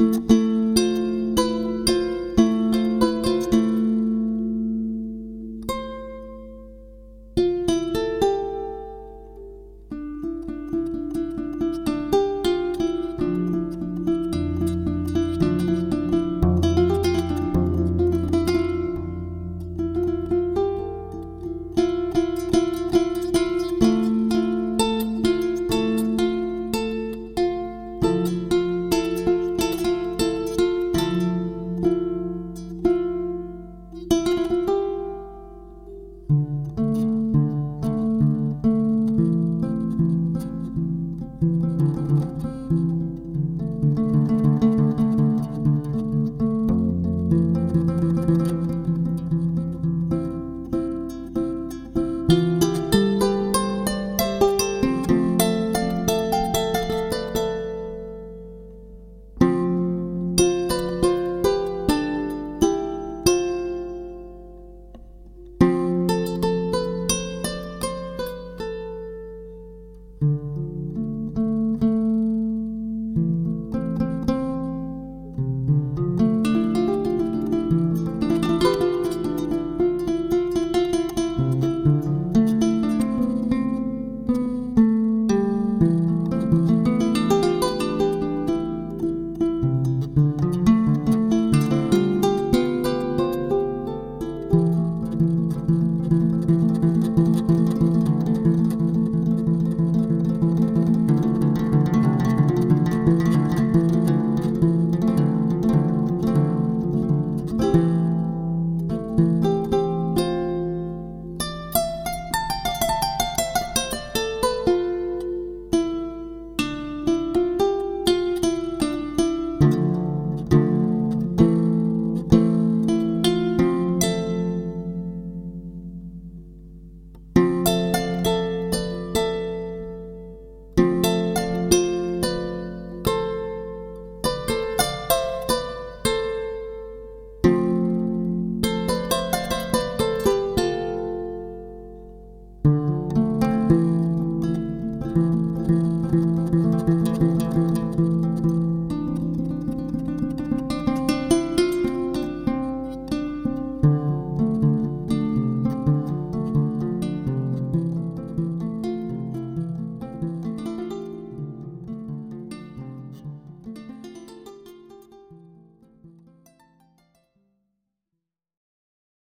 Música